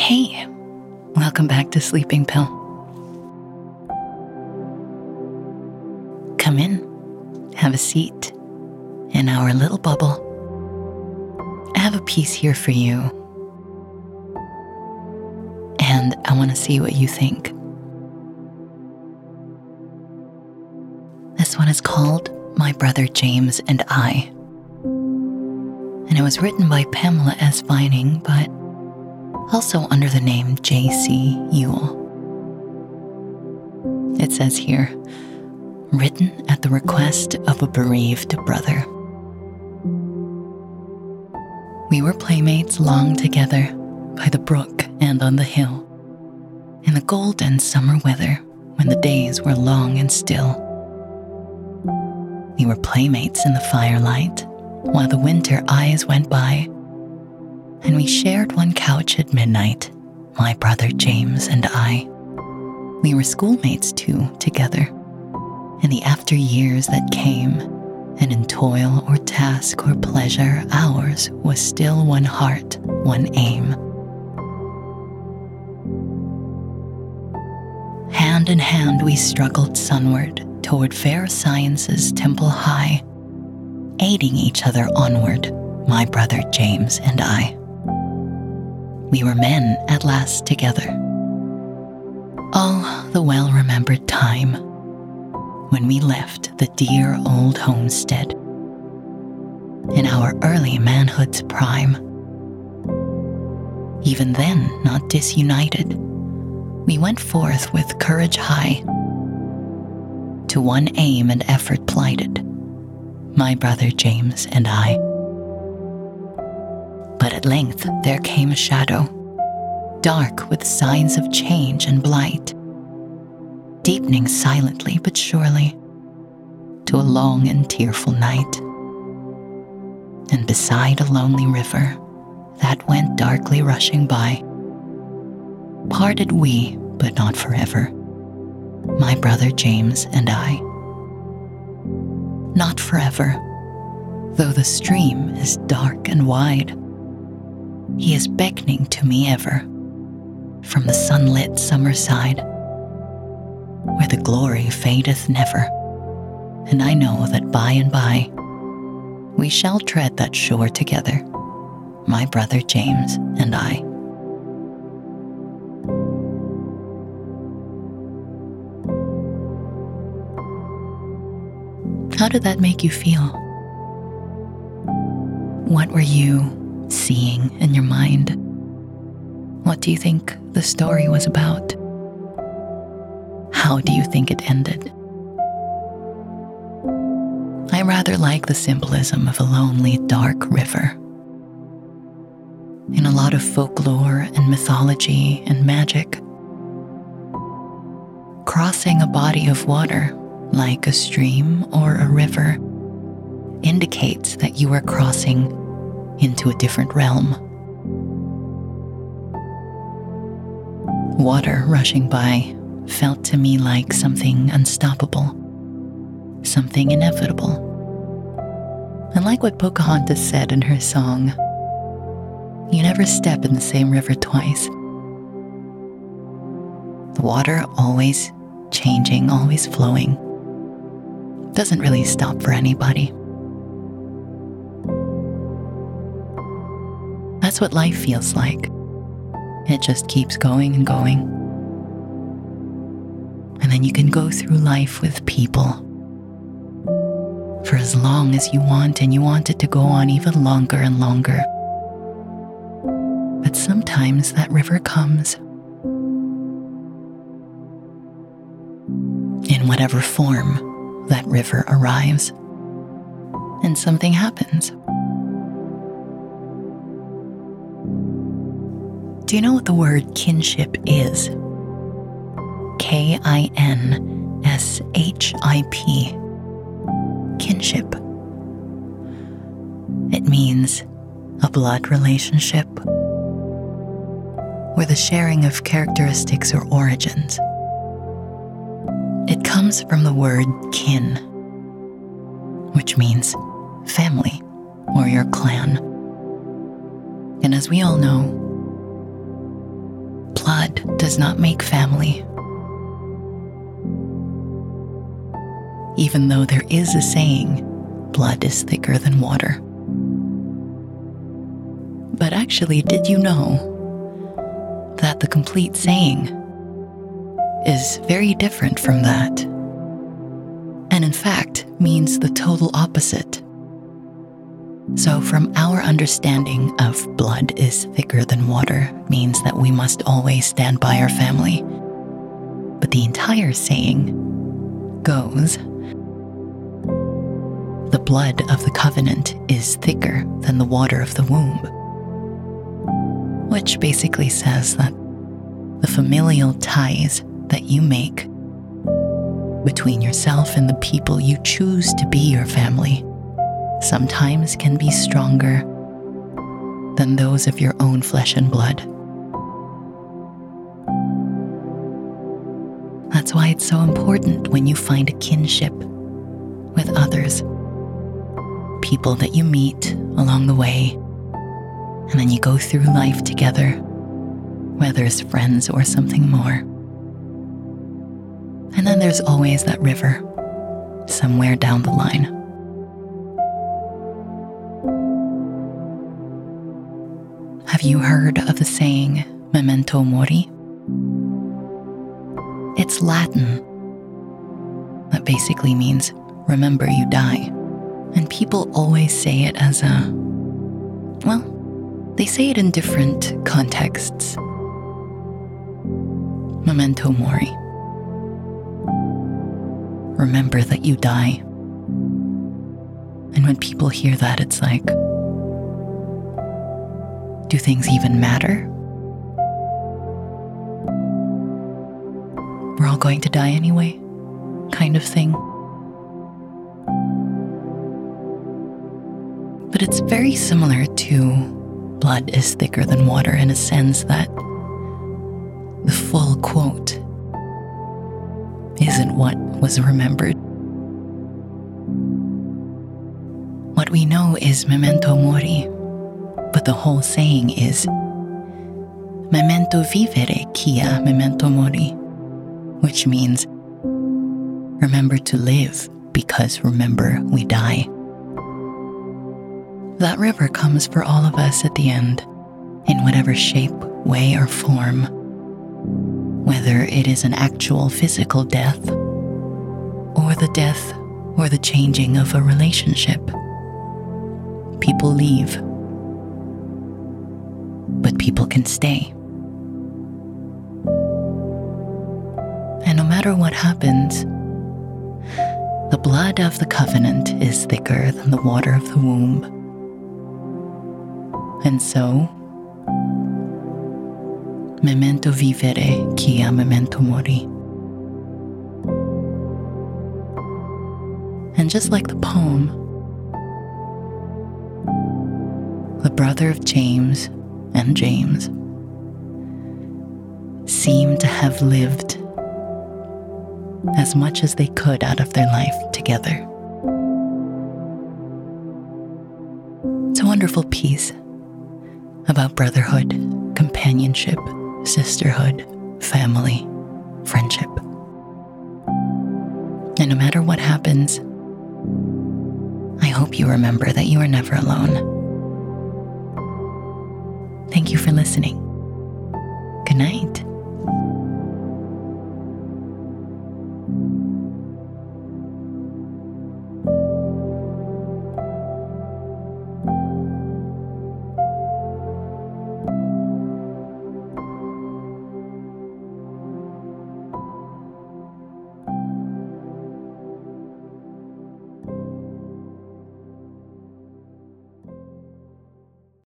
Hey, welcome back to Sleeping Pill. Come in, have a seat in our little bubble. I have a piece here for you, and I want to see what you think. This one is called My Brother James and I, and it was written by Pamela S. Vining, but also under the name J.C. Ewell. It says here, written at the request of a bereaved brother. We were playmates long together by the brook and on the hill, in the golden summer weather when the days were long and still. We were playmates in the firelight while the winter eyes went by and we shared one couch at midnight, my brother James and I. We were schoolmates too, together. In the after years that came, and in toil or task or pleasure, ours was still one heart, one aim. Hand in hand we struggled sunward toward fair science's temple high, aiding each other onward, my brother James and I we were men at last together. Oh, the well remembered time when we left the dear old homestead in our early manhood's prime. Even then, not disunited, we went forth with courage high to one aim and effort plighted, my brother James and I. But at length there came a shadow, dark with signs of change and blight, deepening silently but surely to a long and tearful night. And beside a lonely river that went darkly rushing by, parted we, but not forever, my brother James and I. Not forever, though the stream is dark and wide he is beckoning to me ever from the sunlit summer side, where the glory fadeth never. And I know that by and by we shall tread that shore together, my brother James and I. How did that make you feel? What were you seeing in your mind? What do you think the story was about? How do you think it ended? I rather like the symbolism of a lonely, dark river. In a lot of folklore and mythology and magic, crossing a body of water, like a stream or a river, indicates that you are crossing into a different realm. Water rushing by felt to me like something unstoppable, something inevitable. And like what Pocahontas said in her song, you never step in the same river twice. The water always changing, always flowing, doesn't really stop for anybody. That's what life feels like. It just keeps going and going. And then you can go through life with people for as long as you want, and you want it to go on even longer and longer. But sometimes that river comes in whatever form that river arrives, and something happens. Do you know what the word kinship is? K I N S H I P. Kinship. It means a blood relationship or the sharing of characteristics or origins. It comes from the word kin, which means family or your clan. And as we all know, does not make family. Even though there is a saying, blood is thicker than water. But actually, did you know that the complete saying is very different from that? And in fact, means the total opposite. So, from our understanding of blood is thicker than water, means that we must always stand by our family. But the entire saying goes the blood of the covenant is thicker than the water of the womb. Which basically says that the familial ties that you make between yourself and the people you choose to be your family sometimes can be stronger than those of your own flesh and blood. That's why it's so important when you find a kinship with others, people that you meet along the way, and then you go through life together, whether as friends or something more. And then there's always that river, somewhere down the line. Have you heard of the saying, memento mori? It's Latin. That basically means, remember you die. And people always say it as a, well, they say it in different contexts. Memento mori. Remember that you die. And when people hear that, it's like, do things even matter? We're all going to die anyway, kind of thing. But it's very similar to blood is thicker than water in a sense that the full quote isn't what was remembered. What we know is memento mori the whole saying is memento vivere quia memento mori, which means remember to live because remember we die. That river comes for all of us at the end, in whatever shape, way, or form, whether it is an actual physical death, or the death or the changing of a relationship. People leave people can stay. And no matter what happens, the blood of the covenant is thicker than the water of the womb. And so, memento vivere quia memento mori. And just like the poem, the brother of James and James seem to have lived as much as they could out of their life together. It's a wonderful piece about brotherhood, companionship, sisterhood, family, friendship. And no matter what happens, I hope you remember that you are never alone. Thank you for listening. Good night.